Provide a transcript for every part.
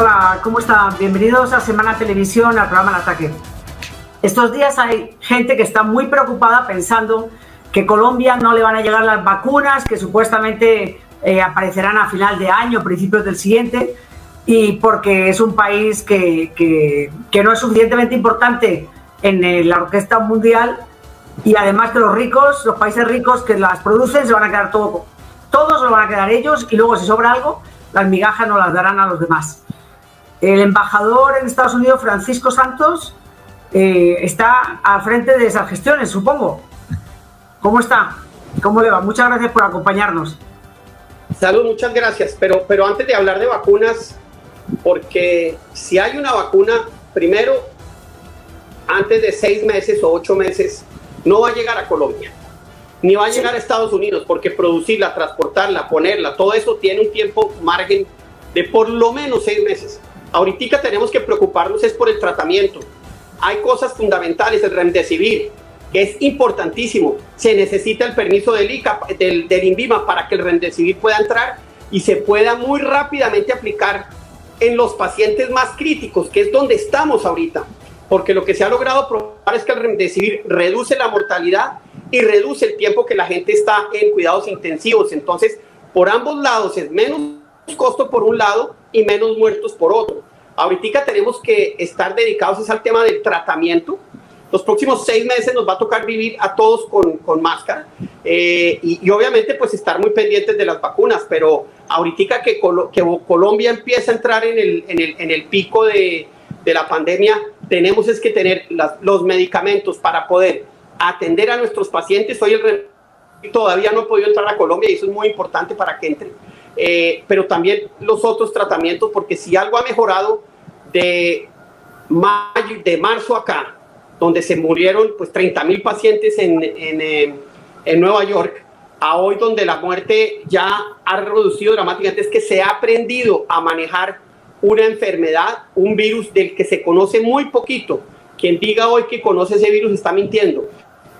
Hola, ¿cómo están? Bienvenidos a Semana Televisión, al programa El Ataque. Estos días hay gente que está muy preocupada pensando que Colombia no le van a llegar las vacunas, que supuestamente eh, aparecerán a final de año, principios del siguiente, y porque es un país que, que, no es suficientemente importante en eh, la orquesta mundial y además que los ricos, los países ricos que las producen se van a quedar todo, todos lo van a quedar ellos y luego si sobra algo, las migajas no las darán a los demás. El embajador en Estados Unidos, Francisco Santos, eh, está al frente de esas gestiones, supongo. ¿Cómo está? ¿Cómo le va? Muchas gracias por acompañarnos. Salud, muchas gracias. Pero, pero antes de hablar de vacunas, porque si hay una vacuna, primero, antes de seis meses o ocho meses, no va a llegar a Colombia, ni va a llegar a Estados Unidos, porque producirla, transportarla, ponerla, todo eso tiene un tiempo margen de por lo menos seis meses. Ahorita tenemos que preocuparnos es por el tratamiento. Hay cosas fundamentales, el remdesivir, que es importantísimo. Se necesita el permiso del, ICA, del, del INVIMA para que el remdesivir pueda entrar y se pueda muy rápidamente aplicar en los pacientes más críticos, que es donde estamos ahorita. Porque lo que se ha logrado probar es que el remdesivir reduce la mortalidad y reduce el tiempo que la gente está en cuidados intensivos. Entonces, por ambos lados es menos costo por un lado y menos muertos por otro. Ahorita tenemos que estar dedicados al tema del tratamiento. Los próximos seis meses nos va a tocar vivir a todos con, con máscara eh, y, obviamente pues estar muy pendientes de las vacunas, pero ahorita que, que Colombia empieza a entrar en el, en el, en el pico de, de, la pandemia, tenemos es que tener los medicamentos para poder atender a nuestros pacientes. Hoy el todavía no ha podido entrar a Colombia y eso es muy importante para que entre. Eh, pero también los otros tratamientos, porque si algo ha mejorado de, mayo, de marzo acá, donde se murieron pues 30 mil pacientes en, en, eh, en, Nueva York, a hoy donde la muerte ya ha reducido dramáticamente, es que se ha aprendido a manejar una enfermedad, un virus del que se conoce muy poquito. Quien diga hoy que conoce ese virus está mintiendo,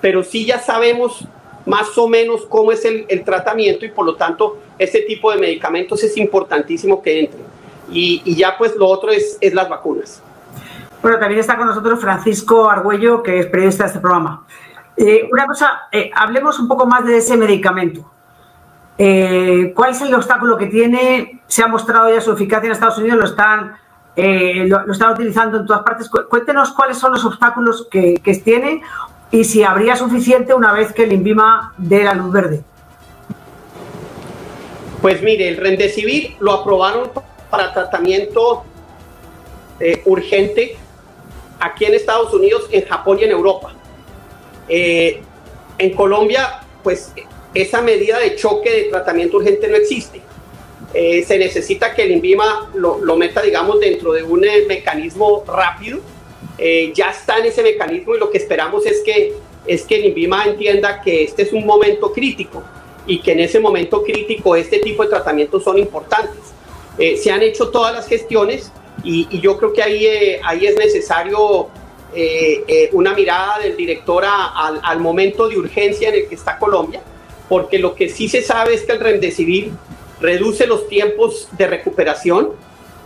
pero sí ya sabemos más o menos cómo es el, el tratamiento y por lo tanto este tipo de medicamentos es importantísimo que entre. Y, y ya pues lo otro es, es, las vacunas. Bueno, también está con nosotros Francisco Argüello, que es periodista de este programa. Eh, una cosa, eh, hablemos un poco más de ese medicamento. Eh, ¿Cuál es el obstáculo que tiene? Se ha mostrado ya su eficacia en Estados Unidos, lo están, eh, lo, lo, están utilizando en todas partes. Cuéntenos cuáles son los obstáculos que, que tiene y si habría suficiente una vez que el INVIMA dé la luz verde. Pues mire, el Rendecivir lo aprobaron para tratamiento eh, urgente aquí en Estados Unidos, en Japón y en Europa. Eh, en Colombia, pues esa medida de choque de tratamiento urgente no existe. Eh, se necesita que el INVIMA lo, lo, meta, digamos, dentro de un eh, mecanismo rápido. Eh, ya está en ese mecanismo y lo que esperamos es que, es que el INVIMA entienda que este es un momento crítico y que en ese momento crítico este tipo de tratamientos son importantes. Eh, se han hecho todas las gestiones y, y yo creo que ahí, eh, ahí es necesario eh, eh, una mirada del director a, al, momento de urgencia en el que está Colombia, porque lo que sí se sabe es que el Remdesivir reduce los tiempos de recuperación,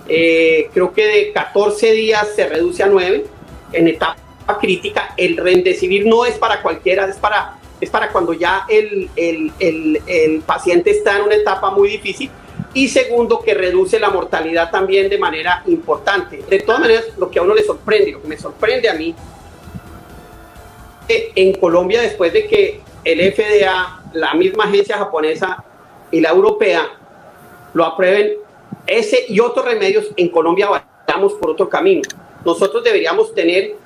eh, creo que de 14 días se reduce a 9 en etapa crítica. El Remdesivir no es para cualquiera, es para es para cuando ya el, el, el, el, paciente está en una etapa muy difícil y segundo que reduce la mortalidad también de manera importante. De todas maneras, lo que a uno le sorprende, lo que me sorprende a mí, en Colombia después de que el FDA, la misma agencia japonesa y la europea lo aprueben, ese y otros remedios en Colombia vayamos por otro camino. Nosotros deberíamos tener,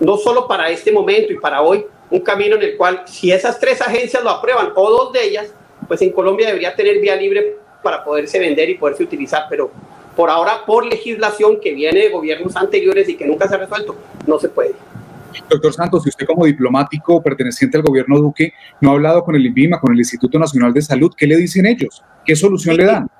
no solo para este momento y para hoy, un camino en el cual si esas tres agencias lo aprueban o dos de ellas, pues en Colombia debería tener vía libre para poderse vender y poderse utilizar, pero por ahora por legislación que viene de gobiernos anteriores y que nunca se ha resuelto, no se puede. Doctor Santos, si usted como diplomático perteneciente al gobierno Duque no ha hablado con el INVIMA, con el Instituto Nacional de Salud, ¿qué le dicen ellos? ¿Qué solución sí, le dan?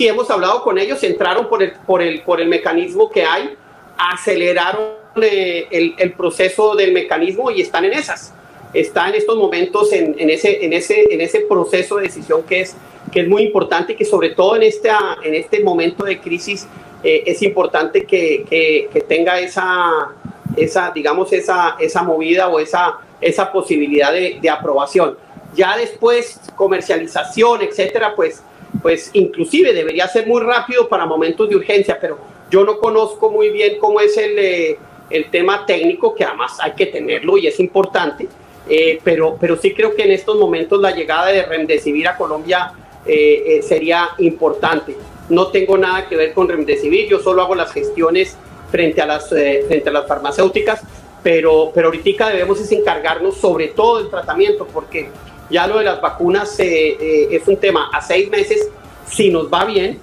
Sí, hemos hablado con ellos, entraron por el, por el, por el mecanismo que hay, aceleraron eh, el, el proceso del mecanismo y están en esas está en estos momentos en, en, ese, en, ese, en ese proceso de decisión que es, que es muy importante y que sobre todo en, esta, en este momento de crisis eh, es importante que, que, tenga esa, esa, digamos, esa, esa movida o esa, esa posibilidad de, de aprobación. Ya después, comercialización, etcétera, pues, pues inclusive debería ser muy rápido para momentos de urgencia, pero yo no conozco muy bien cómo es el, eh, el tema técnico, que además hay que tenerlo y es importante, eh, pero, pero sí creo que en estos momentos la llegada de Remdesivir a Colombia eh, sería importante. No tengo nada que ver con Remdesivir, yo solo hago las gestiones frente a las, frente a las farmacéuticas, pero, pero ahorita debemos es encargarnos sobre todo del tratamiento, porque ya lo de las vacunas es un tema. A seis meses, si nos va bien,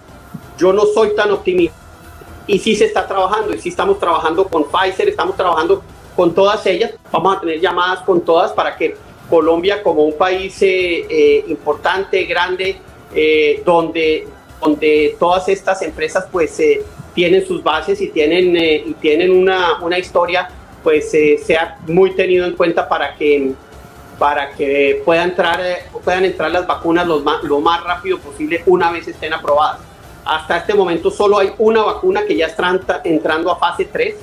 yo no soy tan optimista. Y sí se está trabajando, y sí estamos trabajando con Pfizer, estamos trabajando con todas ellas, vamos a tener llamadas con todas para que Colombia como un país eh, eh, importante, grande, eh, donde, donde todas estas empresas pues tienen sus bases y tienen, y tienen una, una historia, pues sea muy tenido en cuenta para que para que puedan entrar, puedan entrar las vacunas lo más, lo más rápido posible una vez estén aprobadas. Hasta este momento solo hay una vacuna que ya está entrando a fase 3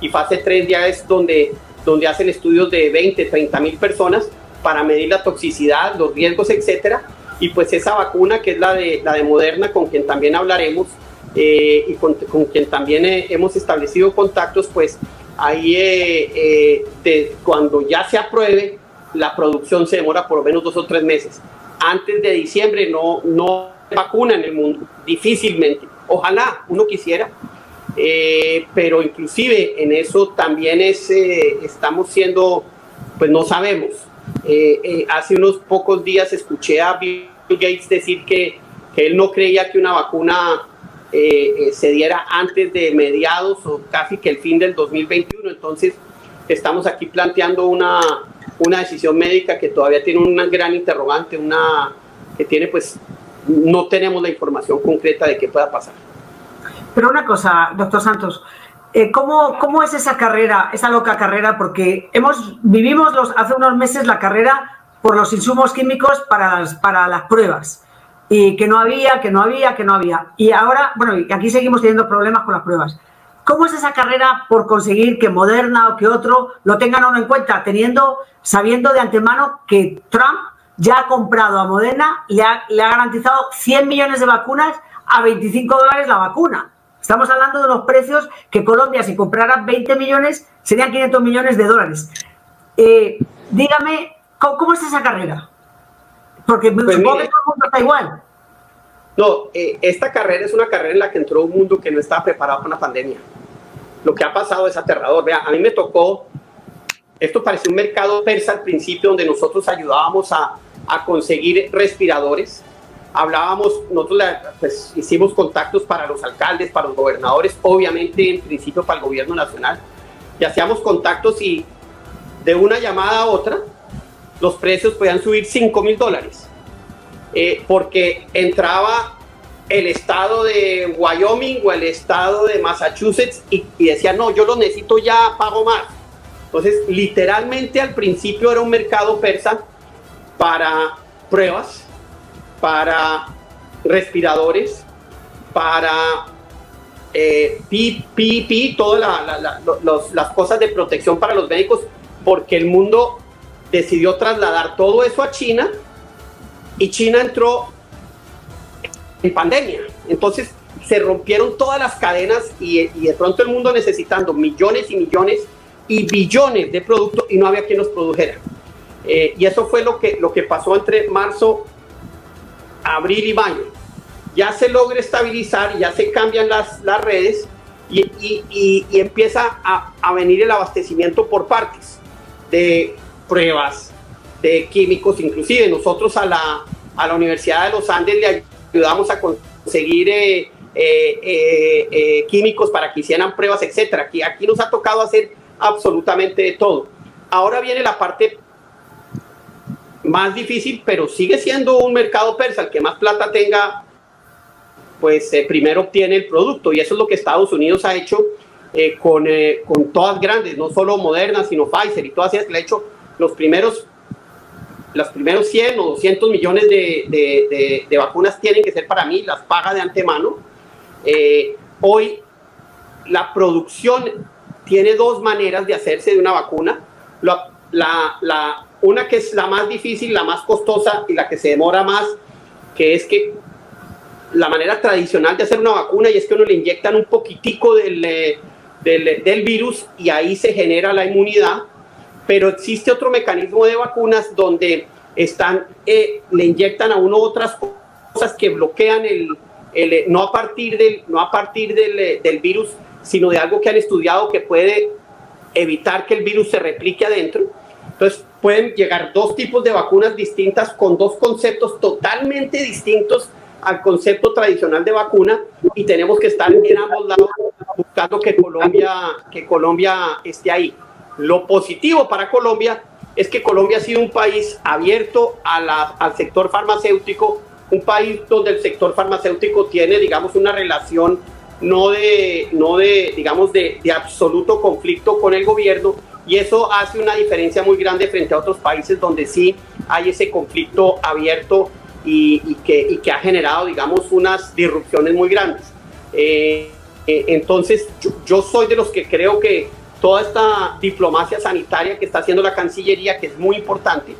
y fase 3 ya es donde, donde hacen estudios de 20, 30 mil personas para medir la toxicidad, los riesgos, etcétera. Y pues esa vacuna que es la de, la de Moderna, con quien también hablaremos eh, y con, con, quien también eh, hemos establecido contactos, pues ahí eh, de, cuando ya se apruebe, la producción se demora por lo menos dos o tres meses. Antes de diciembre no, no vacuna en el mundo, difícilmente. Ojalá uno quisiera, eh, pero inclusive en eso también es, eh, estamos siendo, pues no sabemos. Eh, hace unos pocos días escuché a Bill Gates decir que, que él no creía que una vacuna se diera antes de mediados o casi que el fin del 2021. Entonces, estamos aquí planteando una, una decisión médica que todavía tiene una gran interrogante, una que tiene pues no tenemos la información concreta de qué pueda pasar. Pero una cosa, doctor Santos, eh, ¿cómo, ¿cómo, es esa carrera, esa loca carrera? Porque hemos, vivimos los, hace unos meses la carrera por los insumos químicos para las, para las pruebas. Y que no había, que no había, que no había. Y ahora, bueno, aquí seguimos teniendo problemas con las pruebas. ¿Cómo es esa carrera por conseguir que Moderna o que otro lo tengan uno en cuenta, teniendo, sabiendo de antemano que Trump ya ha comprado a Moderna, le ha, le ha garantizado 100 millones de vacunas a 25 dólares la vacuna. Estamos hablando de los precios que Colombia, si comprara 20 millones, serían 500 millones de dólares. Eh, dígame, ¿cómo, es esa carrera? Porque pues supongo que todo el mundo está igual. No, eh, esta carrera es una carrera en la que entró un mundo que no estaba preparado para una pandemia. Lo que ha pasado es aterrador. Vea, a mí me tocó, esto parecía un mercado persa al principio, donde nosotros ayudábamos a, a conseguir respiradores. Hablábamos, nosotros pues, hicimos contactos para los alcaldes, para los gobernadores, obviamente en principio para el gobierno nacional, y hacíamos contactos y de una llamada a otra los precios podían subir 5 mil dólares, eh, porque entraba el estado de Wyoming o el estado de Massachusetts y, y decía, no, yo lo necesito ya, pago más. Entonces, literalmente al principio era un mercado persa para pruebas, para respiradores, para eh, PPP, todas las cosas de protección para los médicos, porque el mundo decidió trasladar todo eso a China y China entró en pandemia. Entonces se rompieron todas las cadenas y, y de pronto el mundo necesitando millones y millones y billones de productos y no había quien los produjera. Eh, y eso fue lo que, lo que pasó entre marzo, abril y mayo. Ya se logra estabilizar, ya se cambian las, las redes y, y, y, empieza a, a, venir el abastecimiento por partes de pruebas, de químicos, inclusive nosotros a la, a la Universidad de los Andes le ayudamos a conseguir eh, eh, eh, químicos para que hicieran pruebas, etcétera. Aquí, aquí nos ha tocado hacer absolutamente todo. Ahora viene la parte más difícil, pero sigue siendo un mercado persa. El que más plata tenga, pues eh, primero obtiene el producto. Y eso es lo que Estados Unidos ha hecho eh, con, con todas grandes, no solo Moderna, sino Pfizer y todas ellas. Le ha hecho los primeros, los primeros 100 o 200 millones de, de, de, vacunas tienen que ser para mí, las paga de antemano. hoy la producción tiene dos maneras de hacerse de una vacuna. La, la, una que es la más difícil, la más costosa y la que se demora más, que es que la manera tradicional de hacer una vacuna y es que uno le inyectan un poquitico del, eh, del, del virus y ahí se genera la inmunidad, pero existe otro mecanismo de vacunas donde están, eh, le inyectan a uno otras cosas que bloquean el, el eh, no a partir, del, no a partir del, del virus, sino de algo que han estudiado que puede evitar que el virus se replique adentro. Entonces pueden llegar dos tipos de vacunas distintas con dos conceptos totalmente distintos al concepto tradicional de vacuna y tenemos que estar en ambos lados buscando que Colombia, que Colombia esté ahí. Lo positivo para Colombia es que Colombia ha sido un país abierto a al sector farmacéutico, un país donde el sector farmacéutico tiene, digamos, una relación no de, no de digamos, de, de absoluto conflicto con el gobierno, y eso hace una diferencia muy grande frente a otros países donde sí hay ese conflicto abierto y, que, que, ha generado, digamos, unas disrupciones muy grandes. Eh, eh, entonces, yo, soy de los que creo que toda esta diplomacia sanitaria que está haciendo la Cancillería, que es muy importante,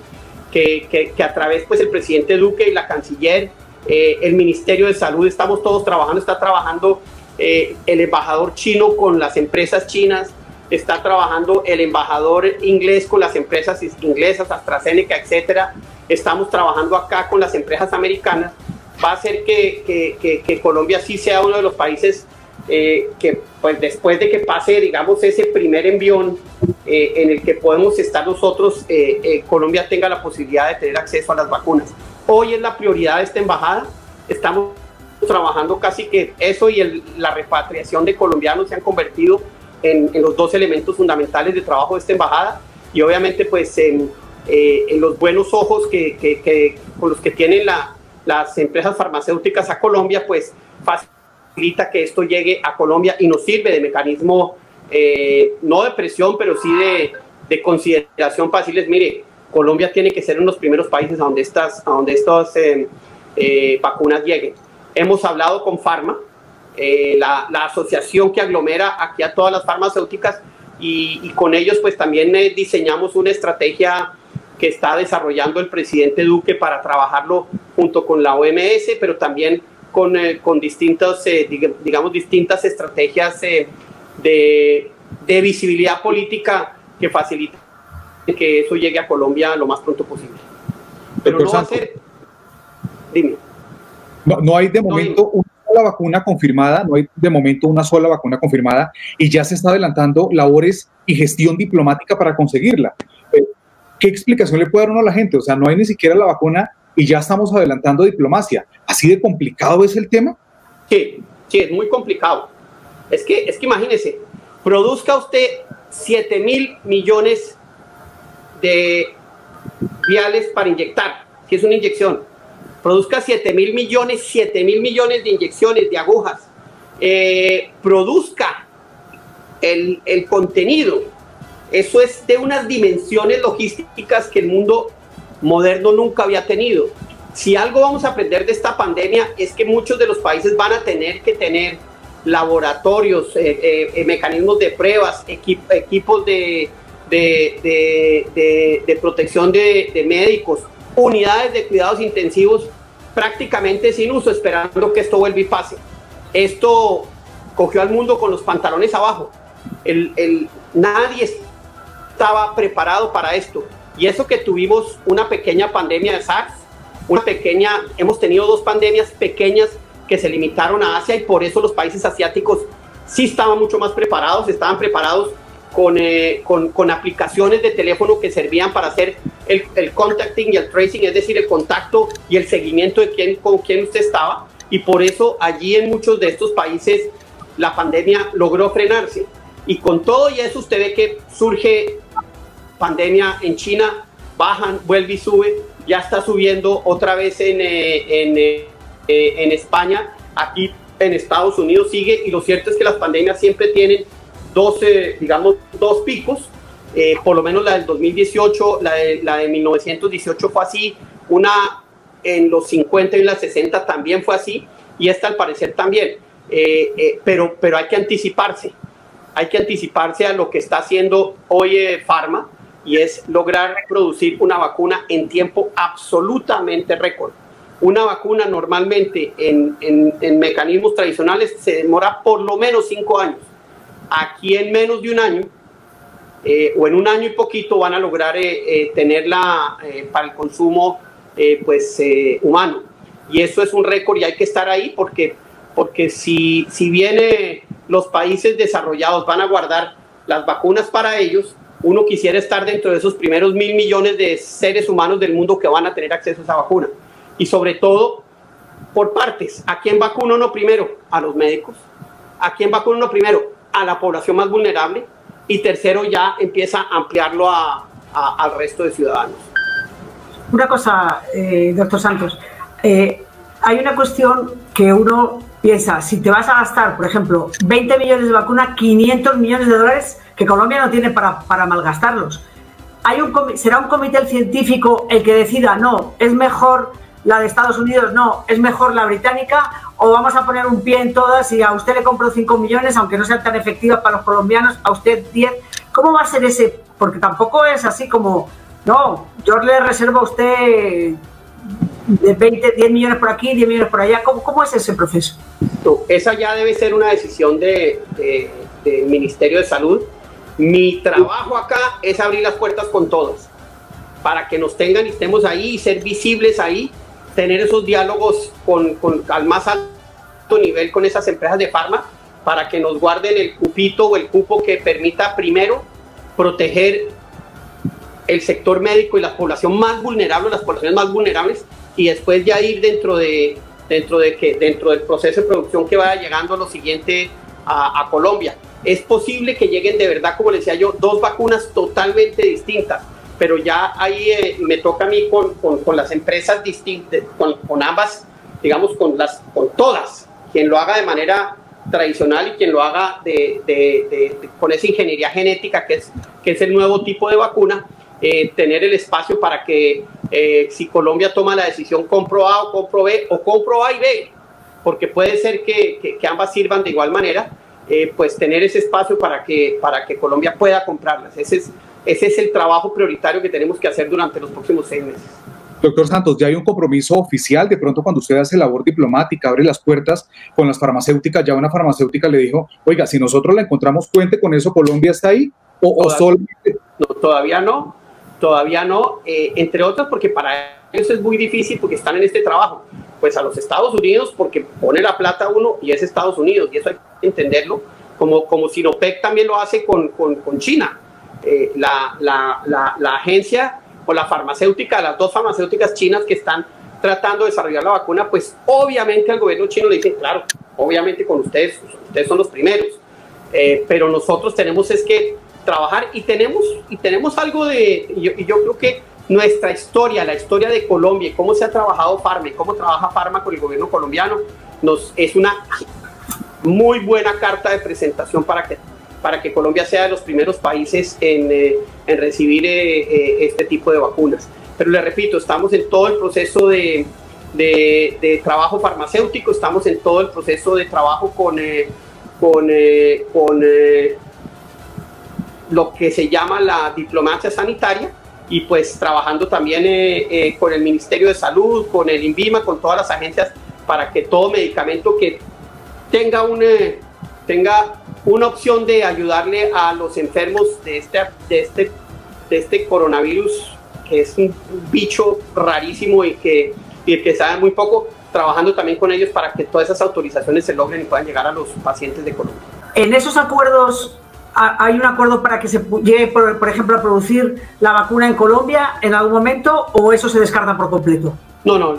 que, que, a través, pues, el presidente Duque y la canciller, eh, el Ministerio de Salud, estamos todos trabajando, está trabajando el embajador chino con las empresas chinas, está trabajando el embajador inglés con las empresas inglesas, AstraZeneca, etcétera, estamos trabajando acá con las empresas americanas, va a hacer que, que, que, Colombia sí sea uno de los países eh, que pues después de que pase, digamos, ese primer envión eh, en el que podemos estar nosotros, eh, Colombia tenga la posibilidad de tener acceso a las vacunas. Hoy es la prioridad de esta embajada, estamos trabajando casi que eso y la repatriación de colombianos se han convertido en, en, los dos elementos fundamentales de trabajo de esta embajada y obviamente pues en eh, en los buenos ojos que, que, con los que tienen la, las empresas farmacéuticas a Colombia, pues facilita que esto llegue a Colombia y nos sirve de mecanismo, eh, no de presión, pero sí de, de consideración fáciles. Mire, Colombia tiene que ser uno de los primeros países a donde estas, a donde estas eh, vacunas lleguen. Hemos hablado con Pharma, la, la, asociación que aglomera aquí a todas las farmacéuticas, y, y con ellos pues también diseñamos una estrategia que está desarrollando el presidente Duque para trabajarlo junto con la OMS, pero también con, eh, con distintas, eh, digamos, distintas estrategias eh, de, de, visibilidad política que faciliten que eso llegue a Colombia lo más pronto posible. Pero no va a ser... Dime. No, no hay de momento una sola vacuna confirmada, no hay de momento una sola vacuna confirmada y ya se está adelantando labores y gestión diplomática para conseguirla. ¿qué explicación le puede dar uno a la gente? O sea, no hay ni siquiera la vacuna y ya estamos adelantando diplomacia. ¿Así de complicado es el tema? Sí, sí, es muy complicado. Es que, es que imagínese, produzca usted 7 mil millones de viales para inyectar, si es una inyección. Produzca 7 mil millones, 7 mil millones de inyecciones, de agujas. Eh, produzca el, el contenido, eso es de unas dimensiones logísticas que el mundo moderno nunca había tenido. Si algo vamos a aprender de esta pandemia es que muchos de los países van a tener que tener laboratorios, eh, eh, eh, mecanismos de pruebas, equipos de, de, protección de, médicos, unidades de cuidados intensivos prácticamente sin uso, esperando que esto vuelva y pase. Esto cogió al mundo con los pantalones abajo. Nadie estaba preparado para esto. Y eso que tuvimos una pequeña pandemia de SARS, una pequeña, hemos tenido dos pandemias pequeñas que se limitaron a Asia y por eso los países asiáticos sí estaban mucho más preparados, estaban preparados con, eh, con, con, aplicaciones de teléfono que servían para hacer el, el, contacting y el tracing, es decir, el contacto y el seguimiento de quién, con quién usted estaba. Y por eso allí en muchos de estos países la pandemia logró frenarse. Y con todo y eso usted ve que surge pandemia en China, bajan, vuelve y sube, ya está subiendo otra vez en, eh, en, eh, en España, aquí en Estados Unidos sigue y lo cierto es que las pandemias siempre tienen dos, digamos, dos picos, eh, por lo menos la del 2018, la de, la de 1918 fue así, una en los 50 y en las 60 también fue así, y esta al parecer también. pero, pero hay que anticiparse, hay que anticiparse a lo que está haciendo hoy Pharma y es lograr producir una vacuna en tiempo absolutamente récord. Una vacuna normalmente en, en, mecanismos tradicionales se demora por lo menos cinco años. Aquí en menos de un año eh, o en un año y poquito van a lograr eh, eh, tenerla para el consumo pues, humano. Y eso es un récord y hay que estar ahí porque, porque si, si bien los países desarrollados van a guardar las vacunas para ellos, uno quisiera estar dentro de esos primeros mil millones de seres humanos del mundo que van a tener acceso a esa vacuna. Y sobre todo, por partes, ¿a quién vacuna uno primero? A los médicos. ¿A quién vacuna uno primero? A la población más vulnerable. Y tercero, ya empieza a ampliarlo a, al resto de ciudadanos. Una cosa, eh, doctor Santos. Eh, hay una cuestión que uno piensa, si te vas a gastar, por ejemplo, 20 millones de vacunas, 500 millones de dólares, que Colombia no tiene para, para malgastarlos. Hay un, ¿Será un comité científico el que decida, no, es mejor la de Estados Unidos, no, es mejor la británica, o vamos a poner un pie en todas y a usted le compro 5 millones, aunque no sean tan efectivas para los colombianos, a usted 10. ¿Cómo va a ser ese? Porque tampoco es así como, no, yo le reservo a usted de 20, 10 millones por aquí, 10 millones por allá. ¿Cómo, cómo es ese proceso? Esa ya debe ser una decisión del de, Ministerio de Salud. Mi trabajo acá es abrir las puertas con todos, para que nos tengan y estemos ahí y ser visibles ahí, tener esos diálogos con, al más alto nivel con esas empresas de farma, para que nos guarden el cupito o el cupo que permita primero proteger el sector médico y la población más vulnerable, las poblaciones más vulnerables, y después ya ir dentro de dentro de que dentro del proceso de producción que vaya llegando lo siguiente a, a Colombia. Es posible que lleguen de verdad, como les decía yo, dos vacunas totalmente distintas, pero ya ahí eh, me toca a mí con, con, las empresas distintas, con, con, ambas, digamos, con, las, con todas, quien lo haga de manera tradicional y quien lo haga de, de, con esa ingeniería genética, que es, que es el nuevo tipo de vacuna, eh, tener el espacio para que eh, si Colombia toma la decisión compro A o compro B o compro A y B, porque puede ser que, que, que ambas sirvan de igual manera, eh, pues tener ese espacio para que, para que Colombia pueda comprarlas. Ese es, ese es el trabajo prioritario que tenemos que hacer durante los próximos seis meses. Doctor Santos, ya hay un compromiso oficial, de pronto cuando usted hace labor diplomática, abre las puertas con las farmacéuticas, ya una farmacéutica le dijo, oiga, si nosotros la encontramos, cuente con eso, Colombia está ahí, o, todavía, No, todavía no, todavía no, eh, entre otras porque para ellos es muy difícil porque están en este trabajo pues a los Estados Unidos porque pone la plata uno y es Estados Unidos y eso hay que entenderlo como, como Sinopec también lo hace con, con, China. Eh, la, la, la, agencia o la farmacéutica, las dos farmacéuticas chinas que están tratando de desarrollar la vacuna, pues obviamente al gobierno chino le dicen, claro, obviamente con ustedes, ustedes son los primeros, eh, pero nosotros tenemos es que trabajar y tenemos, y tenemos algo de, y yo creo que nuestra historia, la historia de Colombia y cómo se ha trabajado Farma y cómo trabaja Farma con el gobierno colombiano, nos, es una muy buena carta de presentación para que, para que Colombia sea de los primeros países en, eh, en recibir eh, eh, este tipo de vacunas. Pero le repito, estamos en todo el proceso de, de, de trabajo farmacéutico, estamos en todo el proceso de trabajo con, con, con lo que se llama la diplomacia sanitaria y pues trabajando también eh, eh, con el Ministerio de Salud, con el INVIMA, con todas las agencias para que todo medicamento que tenga una, tenga una opción de ayudarle a los enfermos de este, de este, de este coronavirus, que es un bicho rarísimo y que, y que sabe muy poco, trabajando también con ellos para que todas esas autorizaciones se logren y puedan llegar a los pacientes de Colombia. En esos acuerdos ¿Hay un acuerdo para que se llegue, por, ejemplo, a producir la vacuna en Colombia en algún momento o eso se descarta por completo? No, no,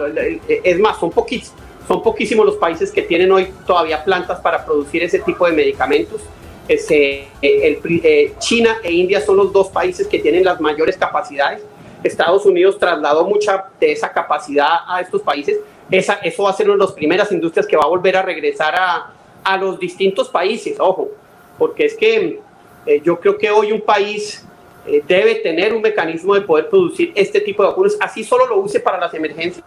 es más, son, poquísimos, son poquísimos los países que tienen hoy todavía plantas para producir ese tipo de medicamentos. Ese, el, eh, China e India son los dos países que tienen las mayores capacidades. Estados Unidos trasladó mucha de esa capacidad a estos países. Esa, eso va a ser una de las primeras industrias que va a volver a regresar a, a los distintos países. Ojo, porque es que eh, yo creo que hoy un país eh, debe tener un mecanismo de poder producir este tipo de vacunas, así solo lo use para las emergencias,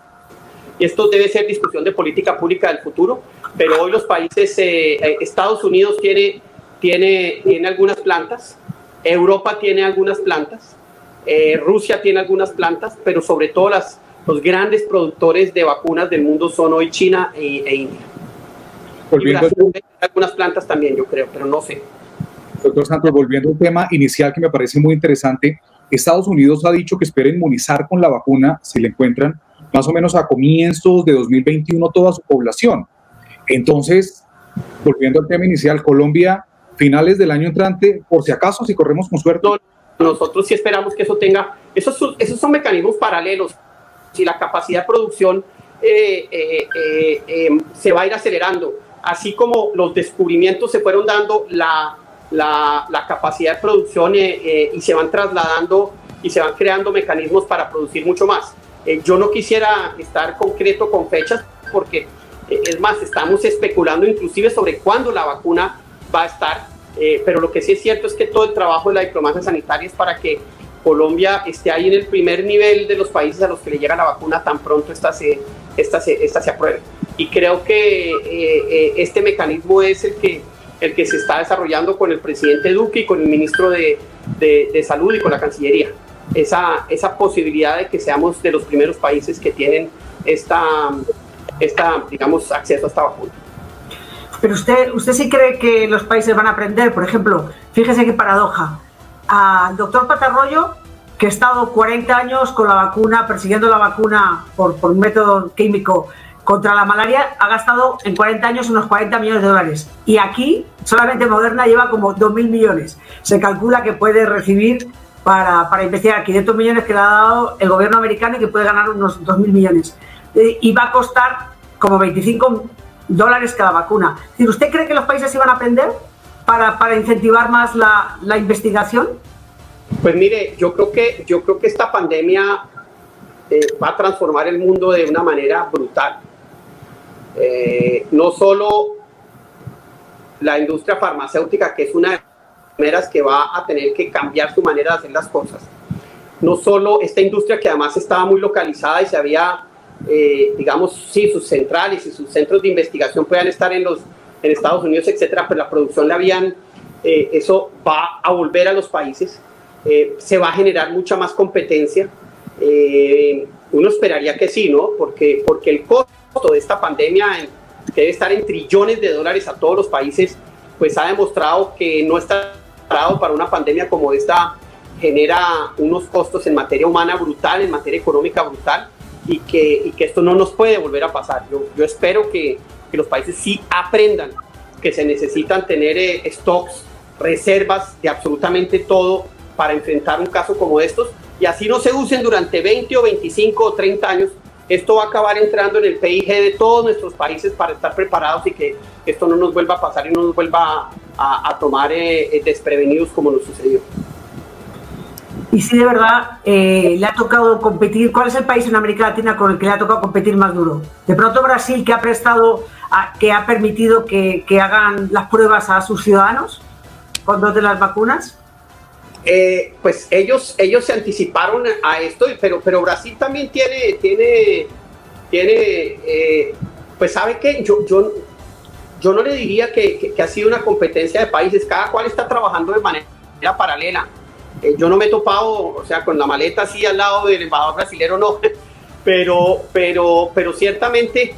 y esto debe ser discusión de política pública del futuro, pero hoy los países, eh, eh, Estados Unidos tiene, tiene, tiene algunas plantas, Europa tiene algunas plantas, Rusia tiene algunas plantas, pero sobre todo las, los grandes productores de vacunas del mundo son hoy China e, e India. Volviendo algunas plantas también, yo creo, pero no sé. Doctor Santos, volviendo al tema inicial que me parece muy interesante, Estados Unidos ha dicho que espera inmunizar con la vacuna, si le encuentran, más o menos a comienzos de 2021 toda su población. Entonces, volviendo al tema inicial, Colombia, finales del año entrante, por si acaso, si corremos con suerte. nosotros sí esperamos que eso tenga, esos son, esos son mecanismos paralelos. Si la capacidad de producción eh, eh, eh, se va a ir acelerando, así como los descubrimientos se fueron dando, la, capacidad de producción y se van trasladando y se van creando mecanismos para producir mucho más. Eh, yo no quisiera estar concreto con fechas porque, eh, es más, estamos especulando inclusive sobre cuándo la vacuna va a estar, eh, pero lo que sí es cierto es que todo el trabajo de la diplomacia sanitaria es para que Colombia esté ahí en el primer nivel de los países a los que le llega la vacuna tan pronto esta se, esta se, esta se apruebe. Y creo que este mecanismo es el que, el que se está desarrollando con el presidente Duque y con el ministro de, de, de Salud y con la Cancillería esa, esa posibilidad de que seamos de los primeros países que tienen esta, esta digamos, acceso a esta vacuna. Pero usted, usted sí cree que los países van a aprender, por ejemplo, fíjese qué paradoja. Al doctor Patarroyo, que ha estado 40 años con la vacuna, persiguiendo la vacuna por, por un método químico contra la malaria, ha gastado en 40 años unos 40 millones de dólares. Y aquí solamente Moderna lleva como 2.000 millones. Se calcula que puede recibir para, para, investigar 500 millones que le ha dado el gobierno americano y que puede ganar unos 2.000 millones. Eh, y va a costar como 25 dólares cada vacuna. ¿Usted cree que los países iban a aprender para, para incentivar más la, la, investigación? Pues mire, yo creo que, yo creo que esta pandemia eh, va a transformar el mundo de una manera brutal. Eh, no solo la industria farmacéutica, que es una que va a tener que cambiar su manera de hacer las cosas. No solo esta industria que además estaba muy localizada y se había, eh, digamos, sí, sus centrales y sus centros de investigación puedan estar en, los, en Estados Unidos, etcétera, pero la producción la habían, eh, eso va a volver a los países, se va a generar mucha más competencia. uno esperaría que sí, ¿no? Porque, porque el costo de esta pandemia, que debe estar en trillones de dólares a todos los países, pues ha demostrado que no está para una pandemia como esta genera unos costos en materia humana brutal, en materia económica brutal, y que, y que esto no nos puede volver a pasar. Yo, yo espero que, que, los países sí aprendan que se necesitan tener eh, stocks, reservas de absolutamente todo para enfrentar un caso como estos, y así no se usen durante 20 o 25 o 30 años. Esto va a acabar entrando en el PIG de todos nuestros países para estar preparados y que esto no nos vuelva a pasar y no nos vuelva a a, tomar eh, eh, desprevenidos como nos sucedió. Y si de verdad eh, le ha tocado competir, ¿cuál es el país en América Latina con el que le ha tocado competir más duro? De pronto Brasil, que ha prestado, que ha permitido que, que, hagan las pruebas a sus ciudadanos con dos de las vacunas. Pues ellos, ellos se anticiparon a esto, pero, pero Brasil también tiene, tiene, tiene pues sabe que yo, yo, yo no le diría que, ha sido una competencia de países, cada cual está trabajando de manera paralela. Eh, yo no me he topado, o sea, con la maleta así al lado del embajador brasilero, no, pero, pero, pero ciertamente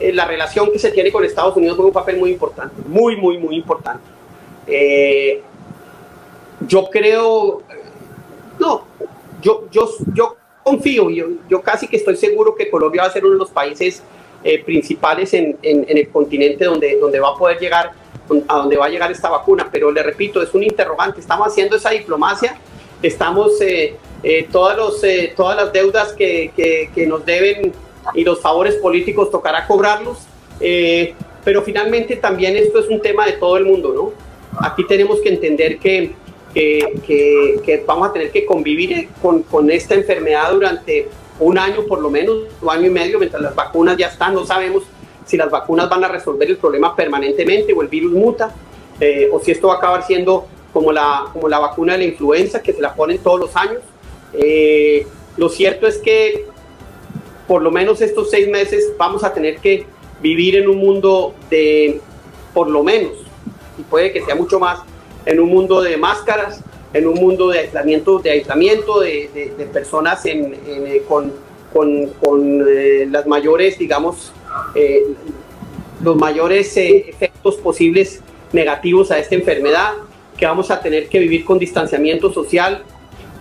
eh, la relación que se tiene con Estados Unidos juega un papel muy importante, muy, muy, muy importante. Eh, yo creo, no, yo, yo, yo confío, yo, yo casi que estoy seguro que Colombia va a ser uno de los países eh, principales en, en, el continente donde, donde va a poder llegar, a donde va a llegar esta vacuna. Pero le repito, es un interrogante. Estamos haciendo esa diplomacia, estamos eh, eh, todas, los, todas las deudas que, que, que, nos deben y los favores políticos tocará cobrarlos. pero finalmente también esto es un tema de todo el mundo, ¿no? Aquí tenemos que entender que, que, que, vamos a tener que convivir con, con, esta enfermedad durante un año por lo menos, un año y medio, mientras las vacunas ya están, no sabemos si las vacunas van a resolver el problema permanentemente o el virus muta, eh, o si esto va a acabar siendo como la, como la vacuna de la influenza que se la ponen todos los años. Eh, lo cierto es que por lo menos estos seis meses vamos a tener que vivir en un mundo de, por lo menos, y puede que sea mucho más, en un mundo de máscaras, en un mundo de aislamiento, de, aislamiento, de, personas eh, con, con, eh, las mayores, digamos, eh, los mayores efectos posibles negativos a esta enfermedad, que vamos a tener que vivir con distanciamiento social,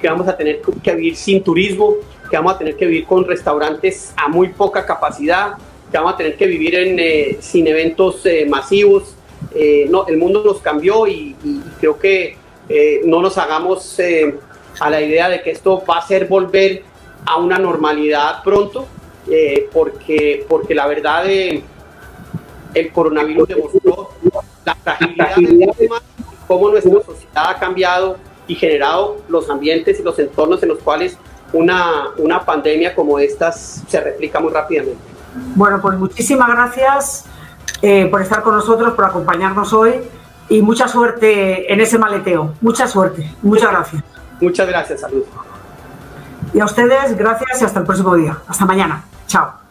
que vamos a tener que vivir sin turismo, que vamos a tener que vivir con restaurantes a muy poca capacidad, que vamos a tener que vivir en, sin eventos masivos, eh, no, el mundo nos cambió y, creo que eh, no nos hagamos eh, a la idea de que esto va a ser volver a una normalidad pronto, porque, porque la verdad el coronavirus demostró la fragilidad del cómo nuestra sociedad ha cambiado y generado los ambientes y los entornos en los cuales una, una pandemia como estas se replica muy rápidamente. Bueno, pues muchísimas gracias. Eh, por estar con nosotros, por acompañarnos hoy y mucha suerte en ese maleteo. Mucha suerte. Muchas gracias. Muchas gracias, salud. Y a ustedes, gracias y hasta el próximo día. Hasta mañana. Chao.